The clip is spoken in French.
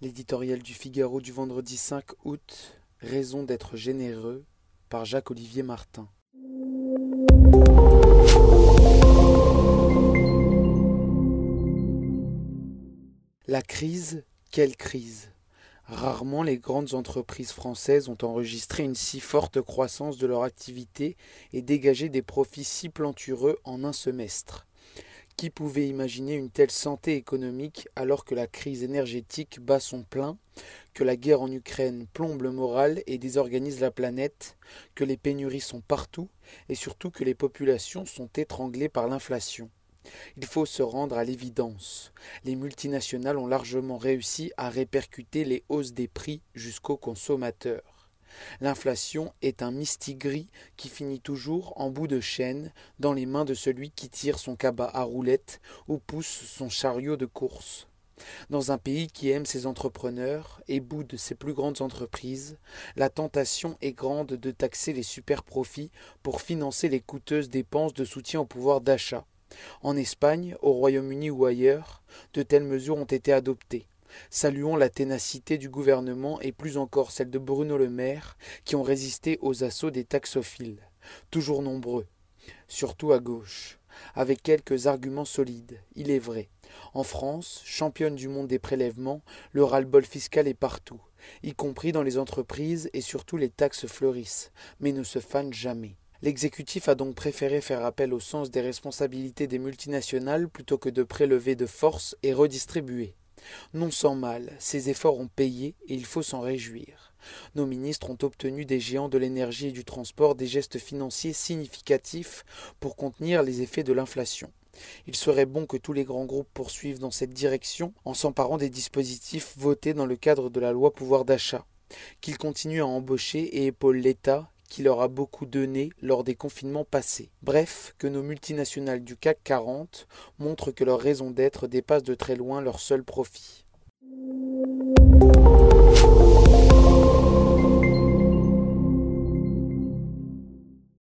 L'éditorial du Figaro du vendredi 5 août, Raison d'être généreux, par Jacques-Olivier Martin. La crise, quelle crise? Rarement les grandes entreprises françaises ont enregistré une si forte croissance de leur activité et dégagé des profits si plantureux en un semestre. Qui pouvait imaginer une telle santé économique alors que la crise énergétique bat son plein, que la guerre en Ukraine plombe le moral et désorganise la planète, que les pénuries sont partout et surtout que les populations sont étranglées par l'inflation? Il faut se rendre à l'évidence. Les multinationales ont largement réussi à répercuter les hausses des prix jusqu'aux consommateurs. L'inflation est un mistigris qui finit toujours en bout de chaîne dans les mains de celui qui tire son cabas à roulettes ou pousse son chariot de course. Dans un pays qui aime ses entrepreneurs et boude ses plus grandes entreprises, la tentation est grande de taxer les superprofits pour financer les coûteuses dépenses de soutien au pouvoir d'achat. En Espagne, au Royaume-Uni ou ailleurs, de telles mesures ont été adoptées. Saluons la ténacité du gouvernement et plus encore celle de Bruno Le Maire, qui ont résisté aux assauts des taxophiles, toujours nombreux, surtout à gauche, avec quelques arguments solides, il est vrai. En France, championne du monde des prélèvements, le ras-le-bol fiscal est partout, y compris dans les entreprises et surtout les taxes fleurissent, mais ne se fanent jamais. L'exécutif a donc préféré faire appel au sens des responsabilités des multinationales plutôt que de prélever de force et redistribuer. Non sans mal, ces efforts ont payé et il faut s'en réjouir. Nos ministres ont obtenu des géants de l'énergie et du transport des gestes financiers significatifs pour contenir les effets de l'inflation. Il serait bon que tous les grands groupes poursuivent dans cette direction en s'emparant des dispositifs votés dans le cadre de la loi pouvoir d'achat, qu'ils continuent à embaucher et épaulent l'État qui leur a beaucoup donné lors des confinements passés. Bref, que nos multinationales du CAC 40 montrent que leur raison d'être dépasse de très loin leur seul profit.